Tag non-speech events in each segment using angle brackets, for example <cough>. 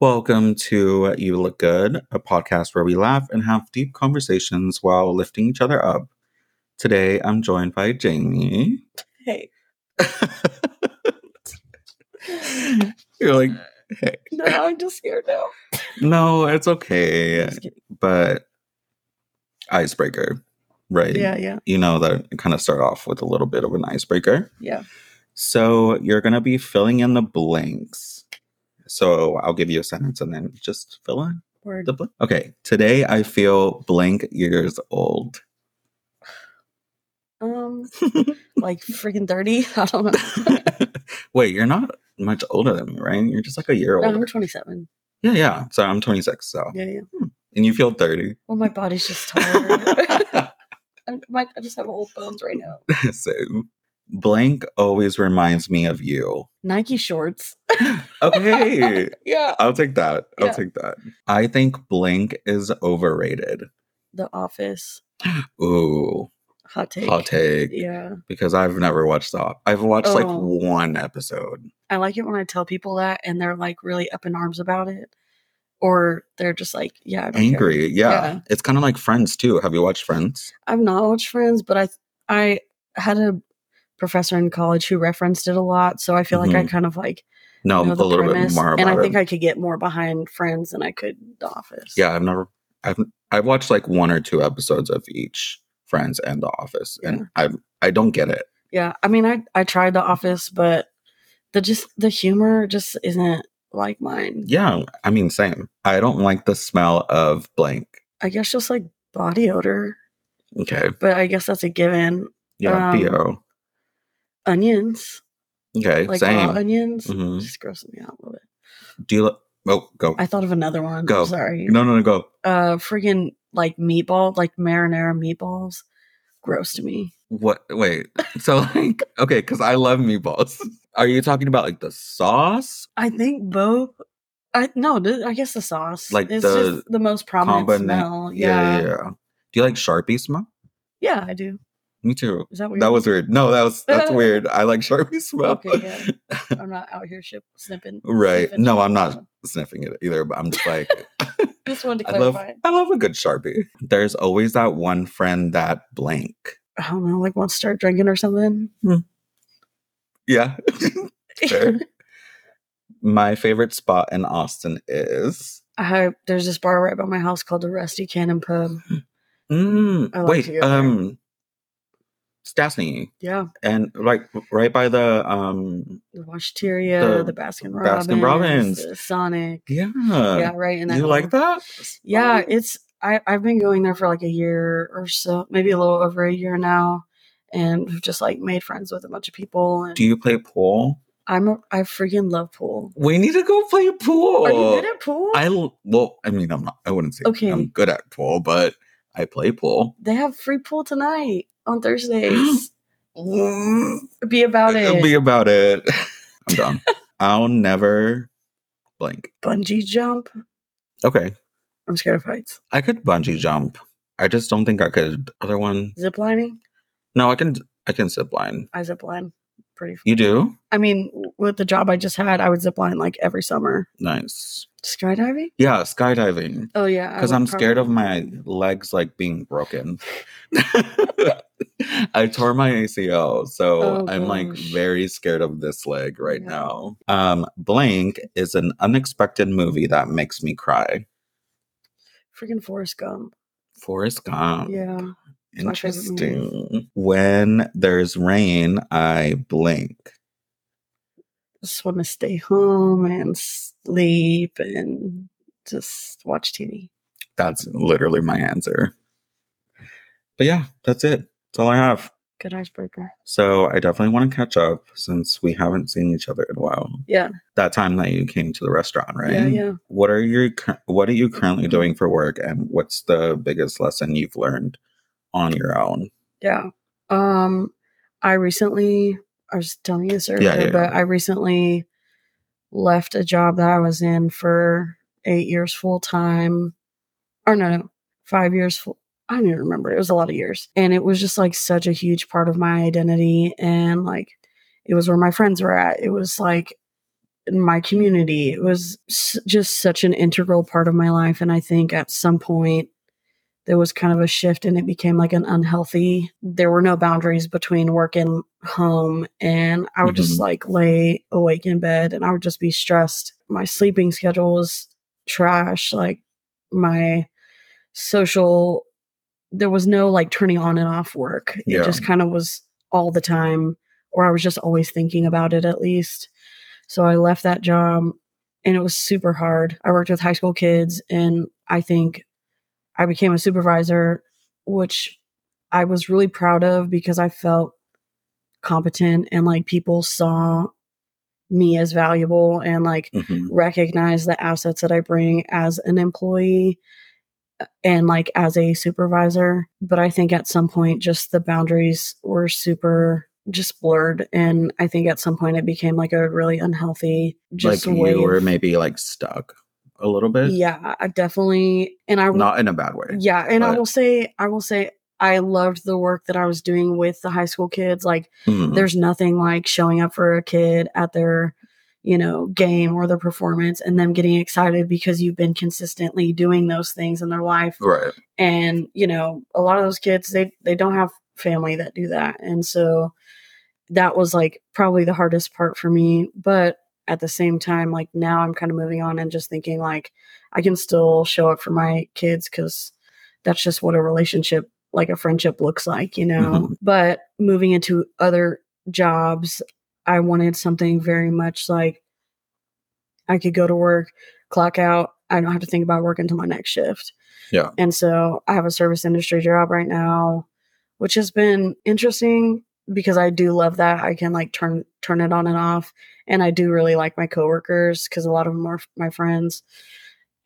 Welcome to You Look Good, a podcast where we laugh and have deep conversations while lifting each other up. Today, I'm joined by Jamie. Hey. <laughs> You're like, hey. No, I'm just here now. No, it's okay. But icebreaker, right? Yeah, yeah, You know that kind of start off with a little bit of an icebreaker. yeah. So you're going to be filling in the blanks. So I'll give you a sentence and then just fill in Word. the blank. Okay. Today I feel blank years old. Um, <laughs> like freaking thirty. <laughs> I don't know. <laughs> Wait, you're not much older than me, right? You're just like a year old. No. I'm 27. Yeah, yeah. So I'm 26. So, Yeah, yeah. and you feel 30. Well, my body's just tired. I'm, my, I just have old bones right now. so, blank always reminds me of you. Nike shorts. <laughs> Okay. Yeah. I'll take that. I'll Yeah. take that. I think blank is overrated. The Office. Ooh, Hot take. hot take. Yeah. Because I've never watched that. I've watched like Oh. one episode. I like it when I tell people that and they're like really up in arms about it. Or they're just like, yeah. Angry. Yeah. Yeah. It's kind of like Friends too. Have you watched Friends? I've not watched Friends, but I I had a professor in college who referenced it a lot, so I feel like I Mhm. kind of like No, know a the little premise, bit more and I it. think I could get more behind Friends than I could The Office. yeah, I've never. I've I've watched like one or two episodes of each Friends and The Office, and I I don't get it. yeah. I mean, I I tried The Office, but the just the humor just isn't like mine. Yeah, I mean, same. I don't like the smell of blank. I guess just like body odor, Okay. but I guess that's a given. Yeah, Um, bo. Onions, Okay, like raw same. onions, Mhm. just grossing me out a little bit. Do you? Li- oh, go. I thought of another one. Go. Sorry. no, no, no, go. uh friggin' like meatball, like marinara meatballs. Gross to me. What? Wait. <laughs> So like, okay, because I love meatballs. <laughs> Are you talking about like the sauce? I think both. I no, th- I guess the sauce. Like it's the just the most prominent Combina- smell. Yeah, Yeah. yeah, yeah. Do you like Sharpie smell? Yeah, I do. Me too. Is that weird? That was weird. No, that was that's <laughs> weird. I like Sharpie smell. Okay, yeah. <laughs> I'm not out here ship snipping. right. sniffing No, I'm not sniffing it either, but I'm just like <laughs> Just wanted to I love clarify. I love a good Sharpie. There's always that one friend that blank. I don't know, like want to start drinking or something. Yeah. Fair. My favorite spot in Austin is I have, there's this bar right by my house called the Rusty Cannon Pub. mm, I like wait, to go there. um Stastny. Yeah, And like right by the um the Washteria, The the, Baskin Robbins, Baskin Robbins. Sonic. yeah. yeah, right. in that you like that? Yeah, it's I I've been going there for like a year or so, maybe a little over a year now, and we've just like made friends with a bunch of people. And Do you play pool? I'm a, I freaking love pool. We need to go play pool. Are you good at pool? I well, I mean, I'm not. I wouldn't say Okay. I'm good at pool, but I play pool. they have free pool tonight on Thursdays. <gasps> Be about it. Be about it. <laughs> I'm done. I'll never blank. Bungee jump. Okay, I'm scared of heights. I could bungee jump. I just don't think I could. Other one? Zip lining. No, I can. I can zip line. I zip line. Pretty. You do? I mean, with the job I just had, I would zip line like every summer. Nice. Skydiving. Yeah, skydiving. Oh yeah. Because I'm scared of my legs like being broken. <laughs> I tore my ACL, so Oh, I'm like very scared of this leg right Yeah. now. Um, Blank is an unexpected movie that makes me cry. freaking Forrest Gump. Forrest Gump. Yeah. my favorite movie. Interesting. When there's rain, I blink. Just want to stay home and sleep and just watch TV. That's literally my answer. But yeah, that's it. That's all I have. Good icebreaker. So I definitely want to catch up since we haven't seen each other in a while. Yeah. That time that you came to the restaurant, right? Yeah. Yeah. What are your What are you currently doing for work, and what's the biggest lesson you've learned on your own? Yeah. Um, I recently, I was telling you this earlier, Yeah, yeah, but. I recently left a job that I was in for eight years full time. Or no, no, five years full. I don't even remember. It was a lot of years. And it was just like such a huge part of my identity. And like, it was where my friends were at. It was like my community. It was s- just such an integral part of my life. And I think at some point there was kind of a shift and it became like an unhealthy, there were no boundaries between work and home. And I would just Mhm. like lay awake in bed and I would just be stressed. My sleeping schedule was trash. Like my social, there was no like turning on and off work. It just kind of was all the time, or I was just always thinking about it at least. So I left that job and it was super hard. I worked with high school kids and I think I became a supervisor, which I was really proud of because I felt competent and like people saw me as valuable and like Mhm. recognize the assets that I bring as an employee uh, and like as a supervisor. But I think at some point, just the boundaries were super just blurred. And I think at some point it became like a really unhealthy, just like way you were maybe like stuck a little bit. yeah, I definitely, and I Not in a bad way. yeah, and I will say, I will say, I loved the work that I was doing with the high school kids. Like, Mhm. there's nothing like showing up for a kid at their, you know, game or their performance and them getting excited because you've been consistently doing those things in their life. Right. And, you know, a lot of those kids, they, they don't have family that do that. And so that was like probably the hardest part for me. But at the same time, like now I'm kind of moving on and just thinking like I can still show up for my kids because that's just what a relationship, like a friendship looks like, you know? Mhm. But moving into other jobs, I wanted something very much like I could go to work, clock out. I don't have to think about work until my next shift. Yeah. And so I have a service industry job right now, which has been interesting because I do love that. I can like turn turn it on and off. And I do really like my coworkers because a lot of them are my friends.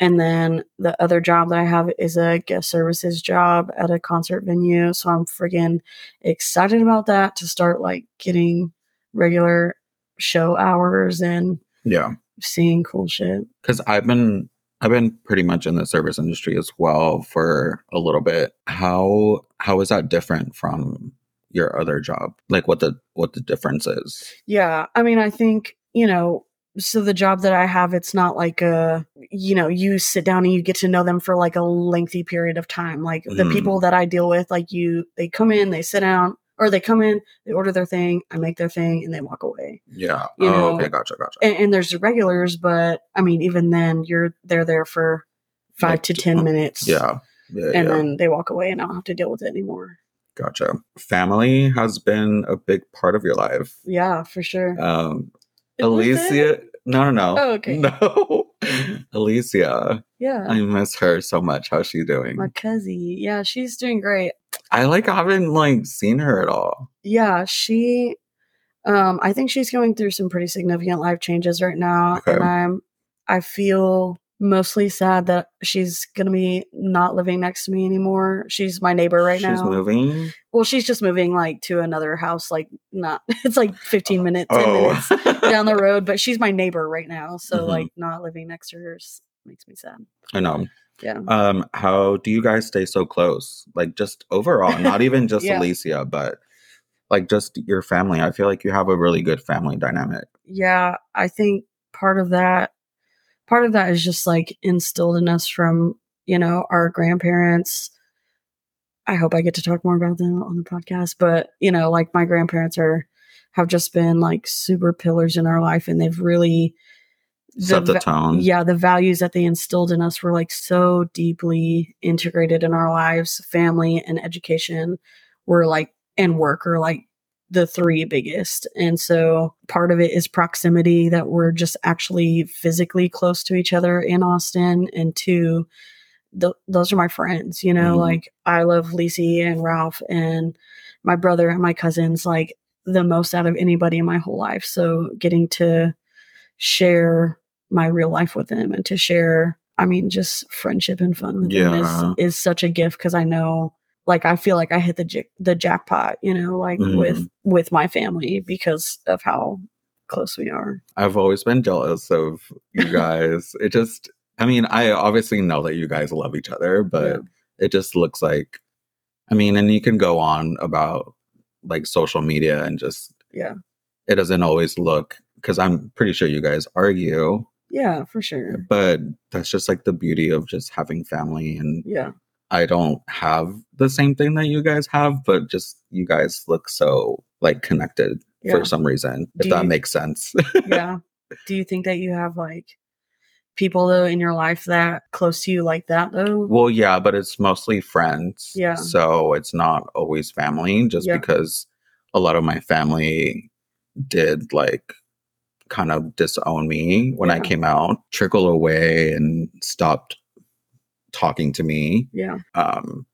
And then the other job that I have is a guest services job at a concert venue. So I'm friggin' excited about that to start like getting regular show hours and Yeah. seeing cool shit. Because I've been I've been pretty much in the service industry as well for a little bit. How how is that different from your other job? Like what the what the difference is? Yeah. I mean, I think, you know, so the job that I have, it's not like a, you know, you sit down and you get to know them for like a lengthy period of time. Like the Mhm. people that I deal with, like you, they come in, they sit down, or they come in, they order their thing, I make their thing, and they walk away. Yeah. You oh, know, okay, gotcha, gotcha. And, and there's the regulars, but I mean, even then, you're they're there for five Like, to ten minutes. yeah. Yeah. And yeah. then they walk away, and I don't have to deal with it anymore. Gotcha. Family has been a big part of your life. Yeah, for sure. Um Is Alicia no no no. Oh, okay. <laughs> No. Alicia. Yeah. I miss her so much. How's she doing? my cousin. Yeah, she's doing great. I like haven't like seen her at all. yeah she um i think she's going through some pretty significant life changes right now Okay. and i'm i feel mostly sad that she's gonna be not living next to me anymore she's my neighbor right She's now She's moving. well she's just moving like to another house like not <laughs> it's like 15 minutes 10 Oh. minutes down the road but she's my neighbor right now so Mhm. like not living next to her makes me sad I know. yeah Um, how do you guys stay so close? Like just overall, not even <laughs> just Yeah. Alicia, but like just your family. I feel like you have a really good family dynamic. yeah, I think part of that part of that is just like instilled in us from, you know, our grandparents. I hope I get to talk more about them on the podcast, but you know, like my grandparents are have just been like super pillars in our life and they've really Set the tone. yeah, the values that they instilled in us were like so deeply integrated in our lives. Family and education were like, and work are like the three biggest. And so part of it is proximity that we're just actually physically close to each other in Austin. And two, th- those are my friends, you know, Mhm. like I love Lisi and Ralph and my brother and my cousins like the most out of anybody in my whole life. So getting to share my real life with them and to share i mean just friendship and fun with Yeah. them is, is such a gift because i know like i feel like i hit the j- the jackpot you know like Mhm. with with my family because of how close we are I've always been jealous of you <laughs> guys. it just, I mean, I obviously know that you guys love each other, but Yeah. it just looks like, I mean, and you can go on about like social media and just, yeah it doesn't always look because I'm pretty sure you guys argue, Yeah, for sure. but that's just like the beauty of just having family. And Yeah. I don't have the same thing that you guys have, but just you guys look so like connected Yeah. for some reason, if Do that you- makes sense. <laughs> yeah. Do you think that you have like people though in your life that close to you like that though? well, yeah, but it's mostly friends. Yeah. So it's not always family just Yeah. because a lot of my family did like kind of disown me when I came out, trickle away and stopped talking to me. Yeah. Um,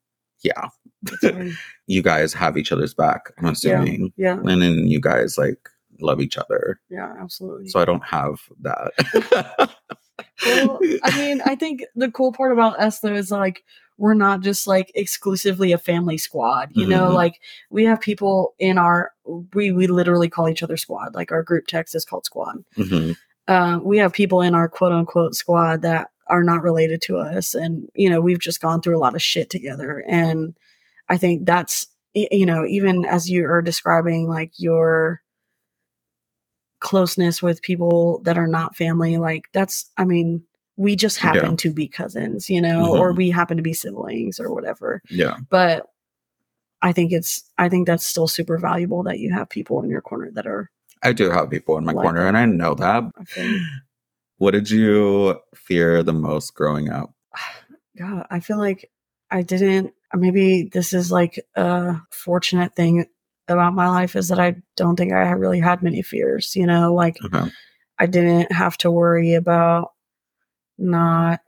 yeah, <laughs> you guys have each other's back, I'm assuming. yeah. And then you guys like love each other. Yeah, absolutely. So I don't have that. <laughs> well, I mean, I think the cool part about us though is like we're not just like exclusively a family squad. You know, Mhm. like we have people in our we we literally call each other squad. Like our group text is called squad. Mhm. Um, we have people in our quote unquote squad that are not related to us, and you know we've just gone through a lot of shit together. And I think that's you know even as you are describing like your closeness with people that are not family like that's i mean we just happen Yeah. to be cousins you know or Mhm. we happen to be siblings or whatever Yeah. but i think it's i think that's still super valuable that you have people in your corner that are I do have people in my Like corner that. and I know that. I What did you fear the most growing up? <sighs> god i feel like i didn't maybe this is like a fortunate thing about my life is that i don't think i really had many fears you know like Okay. I didn't have to worry about not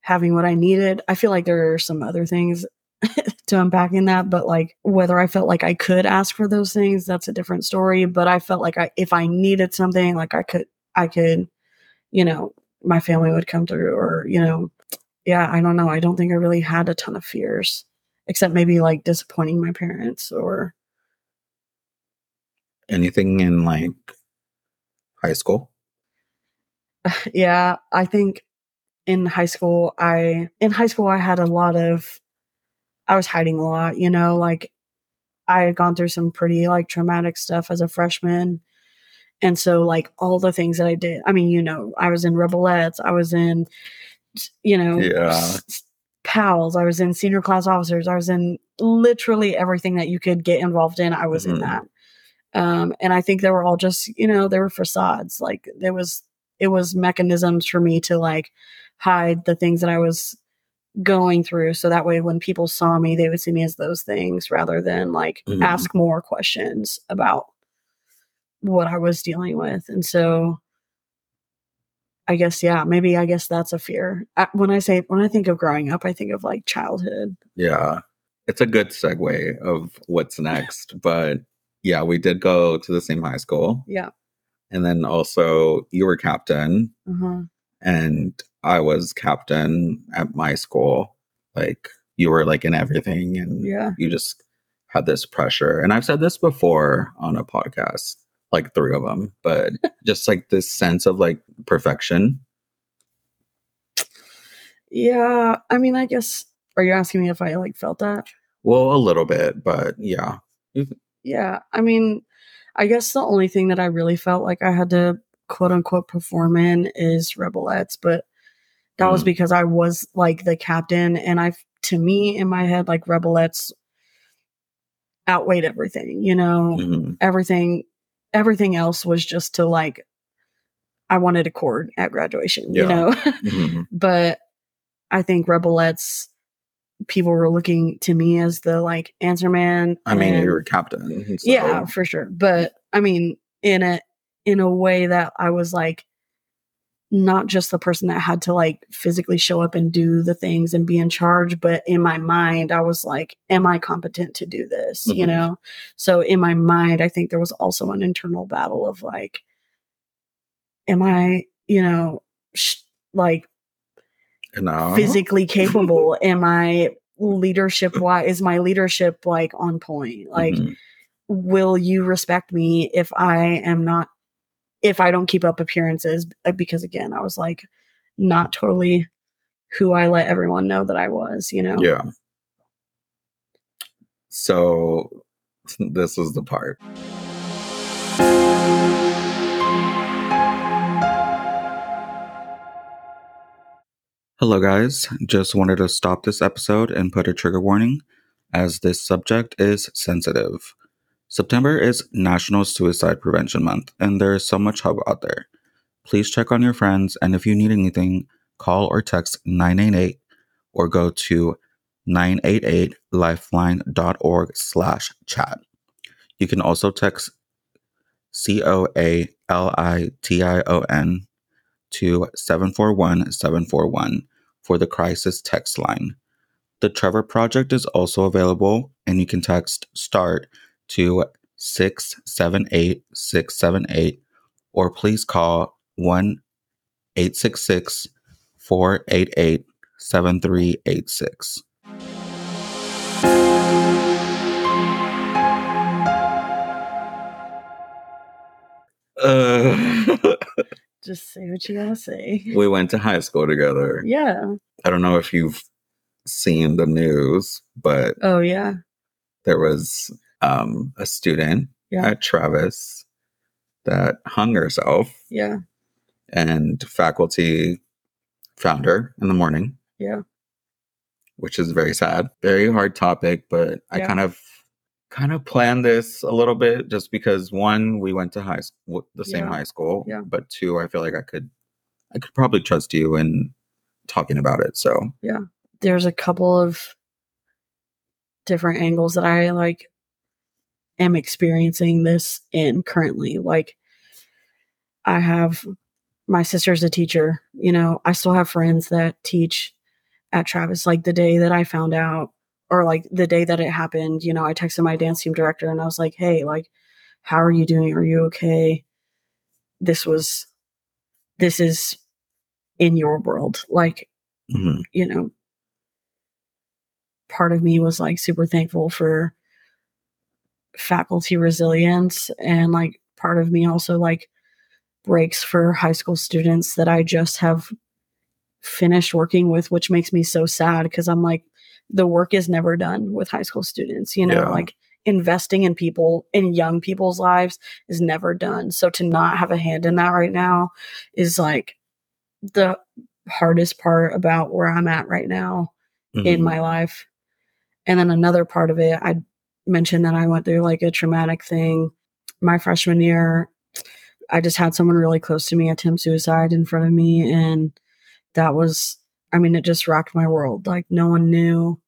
having what I needed. I feel like there are some other things <laughs> to unpack in that, but like whether I felt like I could ask for those things, that's a different story. But I felt like I, if I needed something, like I could, I could, you know, my family would come through, or you know, yeah, I don't know. I don't think I really had a ton of fears, except maybe like disappointing my parents or Anything in like high school? <sighs> yeah, I think in high school, I in high school I had a lot of I was hiding a lot, you know, like I had gone through some pretty like traumatic stuff as a freshman. And so like all the things that I did, I mean, you know, I was in Rebelettes, I was in you know, Yeah. pals, I was in senior class officers, I was in literally everything that you could get involved in, I was in Mhm. that. Um, and I think they were all just, you know, they were facades. Like there was, it was mechanisms for me to like hide the things that I was going through. So that way, when people saw me, they would see me as those things rather than like Mhm. ask more questions about what I was dealing with. And so I guess, yeah, maybe I guess that's a fear. I, when I say, when I think of growing up, I think of like childhood. Yeah. It's a good segue of what's next. but yeah, we did go to the same high school. Yeah. And then also you were captain Uh-huh. and I was captain at my school. Like you were like in everything and Yeah. you just had this pressure. And I've said this before on a podcast, like three of them, but <laughs> just like this sense of like perfection. Yeah. I mean, I guess, are you asking me if I like felt that? Well, a little bit, but yeah. Yeah. I mean, I guess the only thing that I really felt like I had to quote unquote perform in is Rebelettes, but that was Mm. because I was like the captain and I, to me in my head, like Rebelettes outweighed everything, you know, Mhm. everything, everything else was just to like, I wanted a cord at graduation, you Yeah. know, <laughs> Mhm. but I think Rebelettes, people were looking to me as the like answer man. I mean, and- you were captain. so- yeah, for sure. But I mean, in a in a way that I was like not just the person that had to like physically show up and do the things and be in charge, but in my mind, I was like, am I competent to do this? You Mhm. know? So in my mind, I think there was also an internal battle of like, am I, you know, sh- like No. physically <laughs> capable? am I leadership wise? Is my leadership like on point? Like, Mhm. will you respect me if I am not if I don't keep up appearances uh, because again, I was like not totally who I let everyone know that I was, you know. Yeah. So <laughs> this is the part. Hello, guys. Just wanted to stop this episode and put a trigger warning, as this subject is sensitive. September is National Suicide Prevention Month, and there is so much help out there. Please check on your friends, and if you need anything, call or text 988 or go to 988lifeline.org slash chat. You can also text C-O-A-L-I-T-I-O-N to 741-741 for the crisis text line. The Trevor Project is also available, and you can text START to 678 678 or please call 1 866 488 7386. Uh, <laughs> Just say what you gotta say. we went to high school together. Yeah. I don't know if you've seen the news, but Oh yeah. there was um, a student Yeah. at Travis that hung herself, Yeah. and faculty found her in the morning. Yeah. which is very sad. Very hard topic, but I kind of kind of planned this a little bit just because one, we went to high school, the same Yeah. high school, Yeah. but two, I feel like I could I could probably trust you in talking about it. So Yeah. There's a couple of different angles that I like am experiencing this in currently. Like I have my sister's a teacher, you know, I still have friends that teach at Travis. Like the day that I found out, or like the day that it happened, you know, I texted my dance team director and I was like, hey, like, how are you doing? Are you okay? This was, this is in your world. Like, mhm, you know, part of me was like super thankful for faculty resilience and like part of me also like breaks for high school students that I just have finished working with which makes me so sad because I'm like the work is never done with high school students you know Yeah. like investing in people in young people's lives is never done so to not have a hand in that right now is like the hardest part about where I'm at right now in mhm, my life. And then another part of it, I mentioned that I went through like a traumatic thing my freshman year. I just had someone really close to me attempt suicide in front of me. And that was, I mean, it just rocked my world. Like, no one knew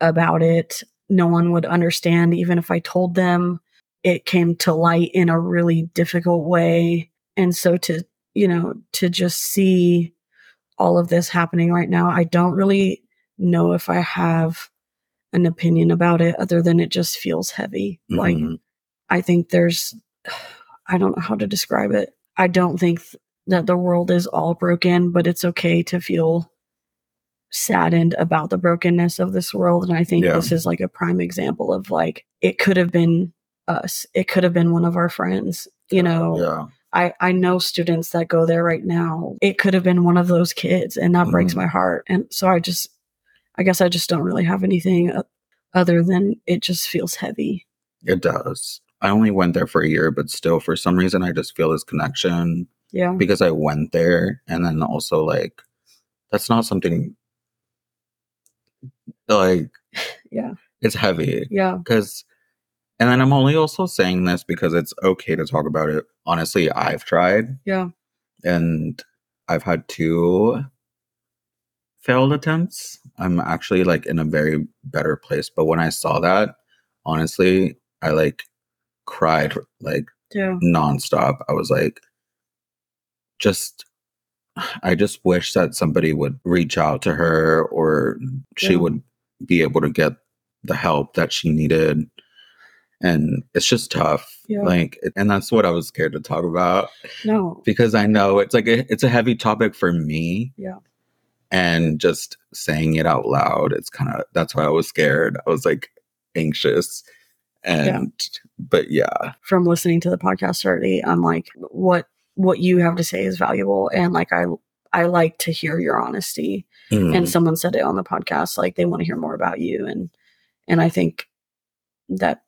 about it. No one would understand, even if I told them. It came to light in a really difficult way. And so to, you know, to just see all of this happening right now, I don't really know if I have an opinion about it other than it just feels heavy. Like, mhm, I think there's, I don't know how to describe it. I don't think th- that the world is all broken, but it's okay to feel saddened about the brokenness of this world. And I think Yeah. this is like a prime example of like, it could have been us, it could have been one of our friends, you know. yeah, I, I know students that go there right now. It could have been one of those kids, and that breaks Mhm. my heart. And so I just, I guess I just don't really have anything uh, other than it just feels heavy. it does. I only went there for a year, but still, for some reason, I just feel this connection Yeah. because I went there, and then also like that's not something like <laughs> Yeah. it's heavy Yeah. because and then i'm only also saying this because it's okay to talk about it honestly i've tried Yeah. and i've had two failed attempts i'm actually like in a very better place but when i saw that honestly i like cried like Yeah. nonstop i was like just i just wish that somebody would reach out to her or she Yeah. would be able to get the help that she needed and it's just tough Yeah. like and that's what i was scared to talk about No. because i know it's like a, it's a heavy topic for me Yeah. And just saying it out loud it's kind of that's why i was scared i was like anxious and but yeah From listening to the podcast already, I'm like, what what you have to say is valuable, and like I I like to hear your honesty. Mm, And someone said it on the podcast, like they want to hear more about you, and and I think that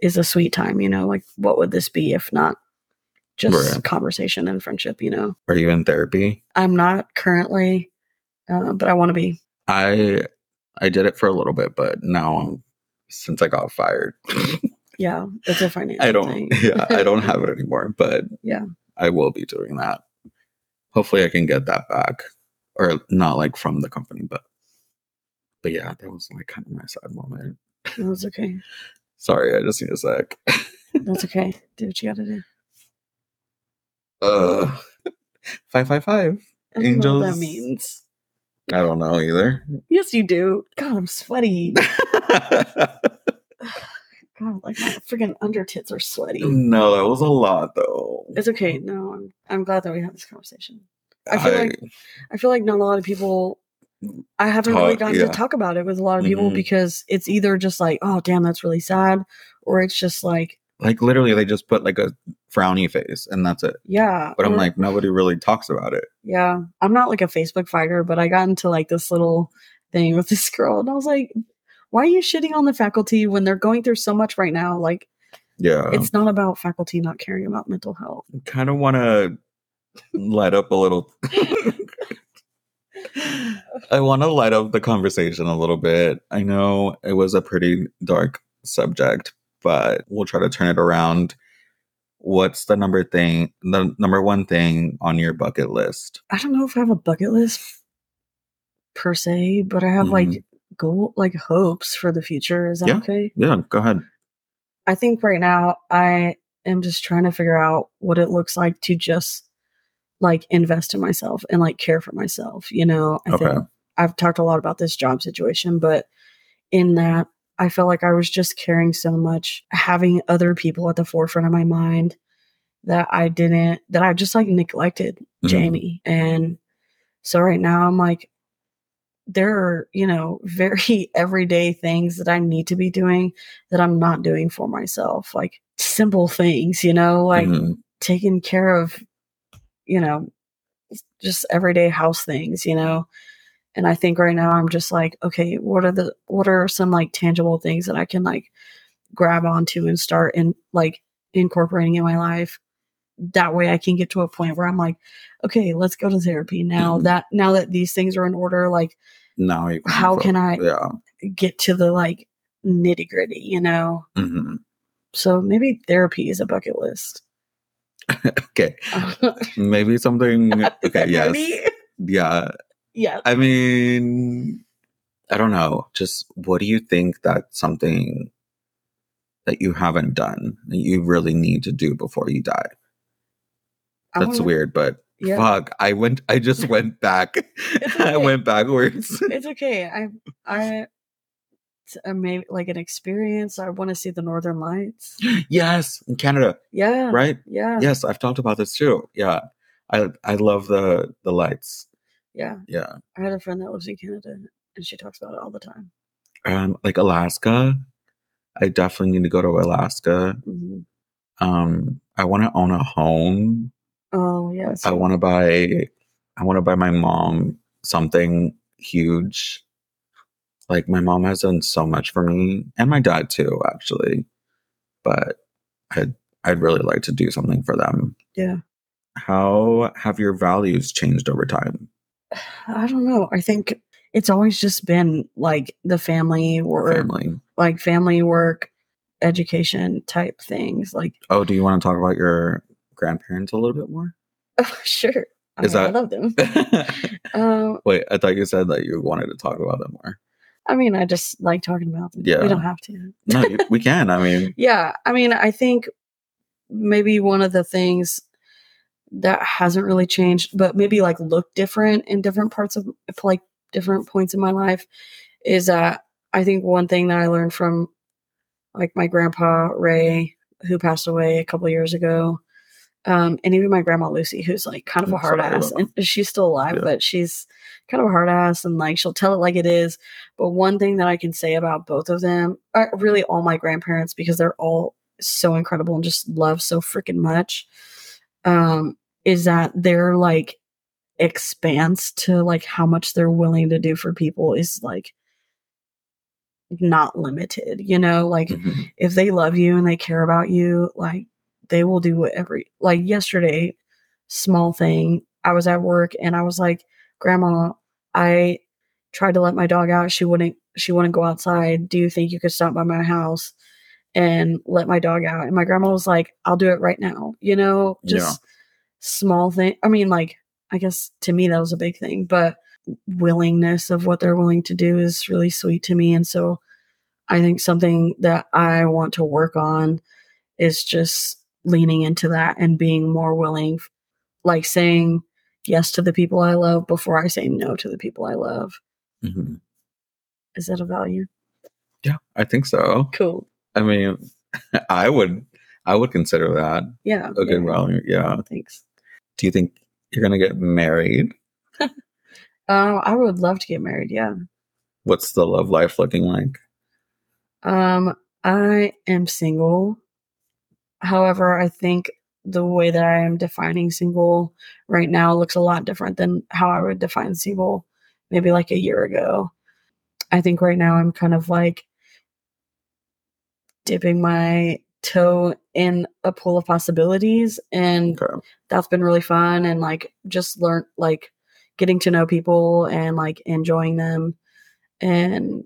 is a sweet time. You know, like what would this be if not just Right. conversation and friendship? You know. are you in therapy I'm not currently. Uh, but I want to be. I I did it for a little bit, but now I'm since I got fired, <laughs> Yeah, it's a financial I don't thing. yeah, I don't have it <laughs> anymore, but Yeah. I will be doing that. Hopefully I can get that back. Or not like from the company, but but yeah, that was like kind of my sad moment. That was okay. <laughs> Sorry, I just need a sec. That's okay. Do what you got to do. Uh five five five. I don't know what that means. I don't know either. Yes, you do. God, I'm sweaty. <laughs> God, like my freaking under tits are sweaty. no, that was a lot though. It's okay. No, I'm I'm glad that we had this conversation. I feel like I feel like not a lot of people. I haven't really Talk- gotten yeah. to talk about it with a lot of people Mhm. because it's either just like, oh damn, that's really sad, or it's just like, like literally they just put like a frowny face and that's it. yeah. But I'm like, nobody really talks about it. yeah, I'm not like a Facebook fighter, but I got into like this little thing with this girl, and I was like, why are you shitting on the faculty when they're going through so much right now? Like, Yeah. it's not about faculty not caring about mental health. kind of want to light up a little. I want to light up the conversation a little bit. I know it was a pretty dark subject, but we'll try to turn it around. What's the number thing, the number one thing on your bucket list? I don't know if I have a bucket list per se, but I have like mm-hmm. goal, like hopes for the future. Is that Yeah. okay? Yeah, go ahead. I think right now I am just trying to figure out what it looks like to just like invest in myself and like care for myself. You know, I Okay. think I've talked a lot about this job situation, but in that I felt like I was just caring so much, having other people at the forefront of my mind that I didn't, that I just like neglected Mhm. Jamie. And so right now I'm like, there are, you know, <laughs> very everyday things that I need to be doing that I'm not doing for myself. Like simple things, you know, like Mhm. taking care of, you know, just everyday house things, you know. And I think right now I'm just like, okay, what are the what are some like tangible things that I can like grab onto and start and like incorporating in my life. That way I can get to a point where I'm like, okay, let's go to therapy now Mhm. that now that these things are in order, like Now, How can I- Yeah. get to the like nitty gritty, you know? Mhm. So maybe therapy is a bucket list. <laughs> Okay. <laughs> Maybe something. <laughs> Okay. yes. Maybe? Yeah. Yeah. I mean, I don't know. Just what do you think that something that you haven't done that you really need to do before you die? That's weird, but Yeah. fuck, I went. I just <laughs> went back. <laughs> I went backwards. It's okay. I I it's uh, maybe like an experience. I want to see the northern lights. yes, in Canada, Yeah. right? Yeah. Yes, I've talked about this too. Yeah, I I love the the lights. Yeah. Yeah, I had a friend that lives in Canada and she talks about it all the time. um, like Alaska. I definitely need to go to Alaska. hmm Um, I want to own a home. Oh, yes. I want to buy I want to buy my mom something huge. Like my mom has done so much for me and my dad too actually. But I'd I'd really like to do something for them. Yeah. How have your values changed over time? I don't know. I think it's always just been like the family work, Family. like family work, education type things. Like, Oh, do you want to talk about your grandparents a little bit more? oh, sure. Is I, I that- love them. <laughs> Um, Wait, I thought you said that you wanted to talk about them more. I mean, I just like talking about them. Yeah. We don't have to. No, we can. I mean, <laughs> Yeah. I mean, I think maybe one of the things that hasn't really changed, but maybe like look different in different parts of like different points in my life is that I think one thing that I learned from like my grandpa Ray, who passed away a couple years ago, um, and even my grandma Lucy, who's like kind of a hard ass, and she's still alive, Yeah. but she's kind of a hard ass, and like she'll tell it like it is. But one thing that I can say about both of them, really all my grandparents, because they're all so incredible and just love so freaking much, um, is that they're like expanse to like how much they're willing to do for people is like not limited, you know, like mhm. if they love you and they care about you, like they will do whatever. Like yesterday, small thing, I was at work and I was like, Grandma, I tried to let my dog out. She wouldn't she wouldn't go outside. Do you think you could stop by my house and let my dog out? And my grandma was like, I'll do it right now. You know, just small thing. I mean, like, I guess to me that was a big thing, but willingness of what they're willing to do is really sweet to me. And so I think something that I want to work on is just leaning into that and being more willing, like saying yes to the people I love before I say no to the people I love. hmm Is that a value? Yeah, I think so. Cool. I mean, <laughs> I would, I would consider that Yeah. a good yeah. Yeah. Thanks. Do you think you're gonna get married? <laughs> Uh, I would love to get married. Yeah. What's the love life looking like? Um, I am single. However, I think the way that I am defining single right now looks a lot different than how I would define single maybe like a year ago. I think right now I'm kind of like dipping my toe in a pool of possibilities and Okay. that's been really fun and like just learn like getting to know people and like enjoying them and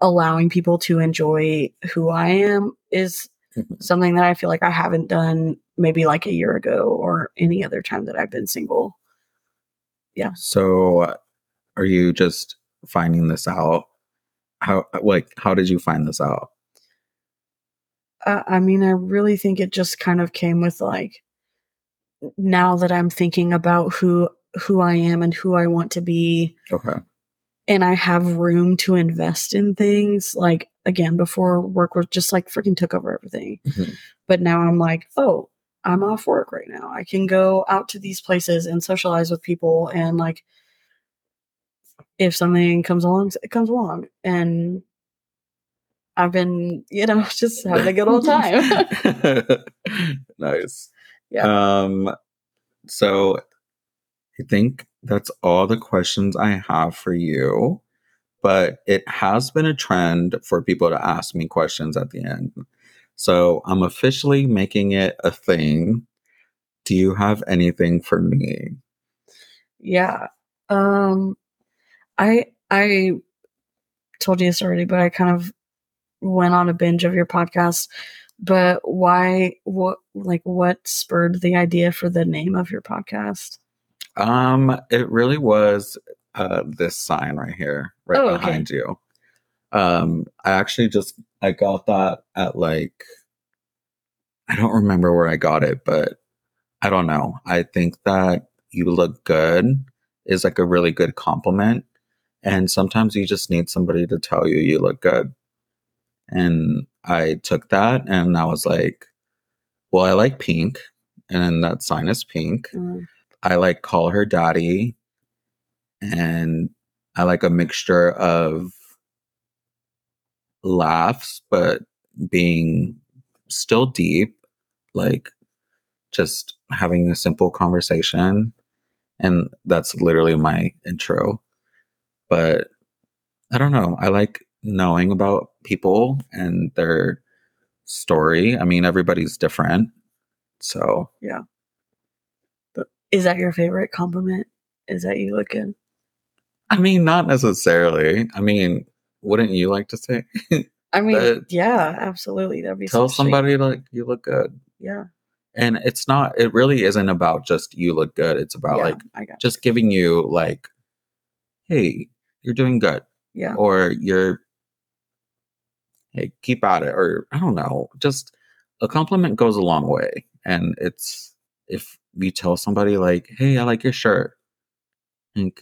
allowing people to enjoy who I am is Mhm. something that I feel like I haven't done maybe like a year ago or any other time that I've been single. Yeah. So, are you just finding this out? How, like, how did you find this out? Uh, I mean, I really think it just kind of came with like now that I'm thinking about who who I am and who I want to be Okay. and I have room to invest in things. Like again, before work was just like freaking took over everything. Mhm. But now I'm like, oh, I'm off work right now. I can go out to these places and socialize with people and like if something comes along, it comes along. And I've been, you know, <laughs> just having a good old time. <laughs> nice. Yeah. Um, so I think that's all the questions I have for you. But it has been a trend for people to ask me questions at the end. So I'm officially making it a thing. Do you have anything for me? yeah. Um I I told you this already, but I kind of went on a binge of your podcast. But why what like what spurred the idea for the name of your podcast? Um, it really was uh this sign right here, right Oh, okay. behind you. Um, I actually just I got that at like I don't remember where I got it, but I don't know. I think that you look good is like a really good compliment. And sometimes you just need somebody to tell you you look good. And I took that and I was like, well, I like pink. And that sign is pink. Uh, I like call her daddy and I like a mixture of laughs but being still deep like just having a simple conversation and that's literally my intro but I don't know I like knowing about people and their story I mean everybody's different so yeah. is that your favorite compliment? Is that you look good? I mean, not necessarily. I mean, wouldn't you like to say? <laughs> I mean, That- yeah, absolutely. That'd be Tell so sweet. somebody like you look good. Yeah. And it's not it really isn't about just you look good. It's about yeah, like just giving you like, hey, you're doing good. yeah. Or you're hey, keep at it. Or I don't know. Just a compliment goes a long way. And it's if you tell somebody like, hey, I like your shirt. And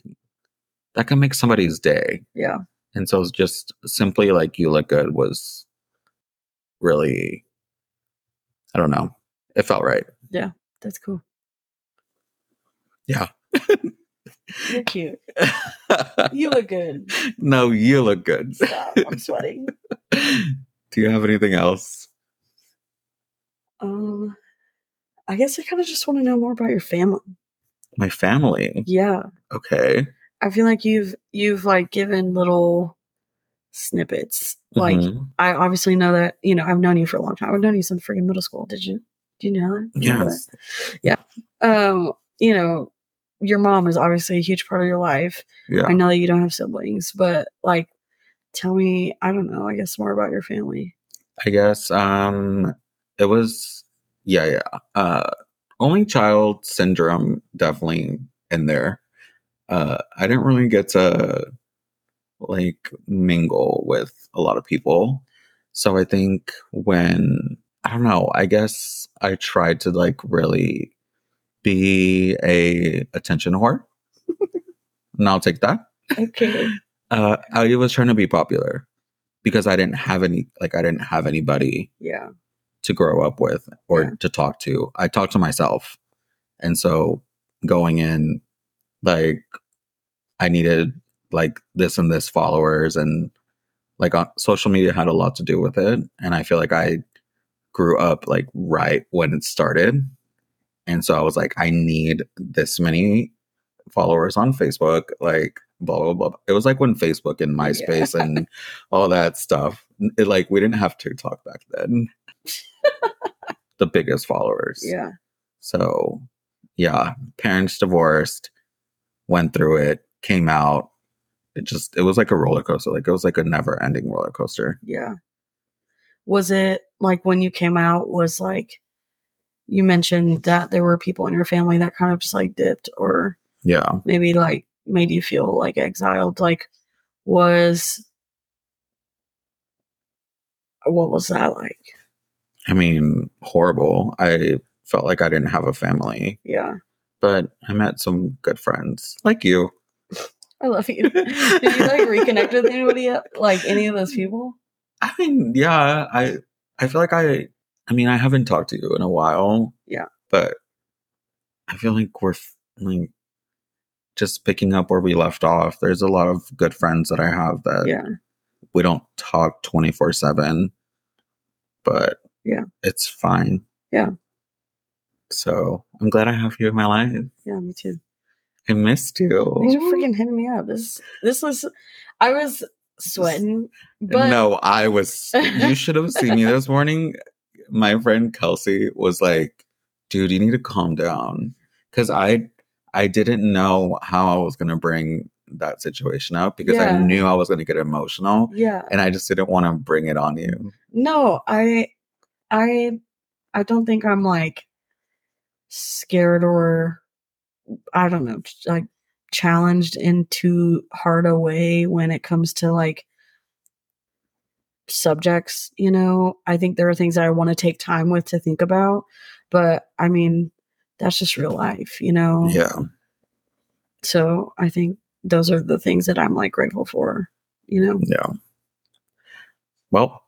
that can make somebody's day. Yeah. And so it's just simply like you look good was really I don't know. It felt right. Yeah, that's cool. Yeah. <laughs> You're cute. You look good. <laughs> no, you look good. Stop. I'm <laughs> sweating. Do you have anything else? Um, I guess I kind of just want to know more about your family. My family. Yeah, Okay. I feel like you've you've like given little snippets. Like Mhm. I obviously know that you know I've known you for a long time. I've known you since freaking middle school. Did you? Do you know that? You know yes. that? Um, you know, your mom is obviously a huge part of your life. Yeah. I know that you don't have siblings, but like, tell me, I don't know, I guess more about your family. I guess um it was yeah, yeah. Uh only child syndrome definitely in there. Uh I didn't really get to like mingle with a lot of people. So I think when I don't know, I guess I tried to like really be a attention whore. <laughs> and I'll take that. Okay. Uh I was trying to be popular because I didn't have any like I didn't have anybody Yeah. to grow up with or Yeah. to talk to. I talked to myself. And so going in, like, I needed like this and this followers, and like on social media had a lot to do with it. And I feel like I grew up like right when it started. And so I was like, I need this many followers on Facebook, like, blah, blah, blah. It was like when Facebook and MySpace and <laughs> all that stuff, it, like, we didn't have TikTok back then <laughs> the biggest followers. Yeah. So, yeah, parents divorced, went through it, came out. It just, it was like a roller coaster. Like, it was like a never ending roller coaster. Yeah. Was it like when you came out, was like, you mentioned that there were people in your family that kind of just like dipped or Yeah. maybe like made you feel like exiled? Like, was what was that like? I mean, horrible. I felt like I didn't have a family, Yeah. but I met some good friends like you. <laughs> I love you. <laughs> Did you like reconnect with anybody? Like any of those people? I mean, yeah, I, I feel like I, I mean, I haven't talked to you in a while. Yeah. But I feel like we're like just picking up where we left off. There's a lot of good friends that I have that Yeah. we don't talk 24 7, but Yeah. it's fine. Yeah. So I'm glad I have you in my life. Yeah, me too. I missed you. For freaking hitting me up. This this was I was sweating, but no, I was. <laughs> You should have seen me this morning. My friend Kelsey was like, "Dude, you need to calm down," because I, I didn't know how I was gonna bring that situation up because I knew I was gonna get emotional, yeah. and I just didn't want to bring it on you. No, I I I don't think I'm like scared or I don't know, like challenged in too hard a way when it comes to like subjects, you know. I think there are things that I want to take time with to think about, but I mean, that's just real life, you know. Yeah, So, I think those are the things that I'm like grateful for, you know. yeah. Well,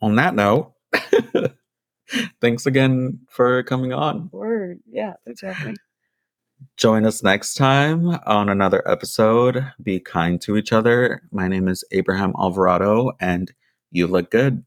on that note, <laughs> thanks again for coming on. Word. Yeah, exactly. Join us next time on another episode. Be kind to each other. My name is Abraham Alvarado, and you look good.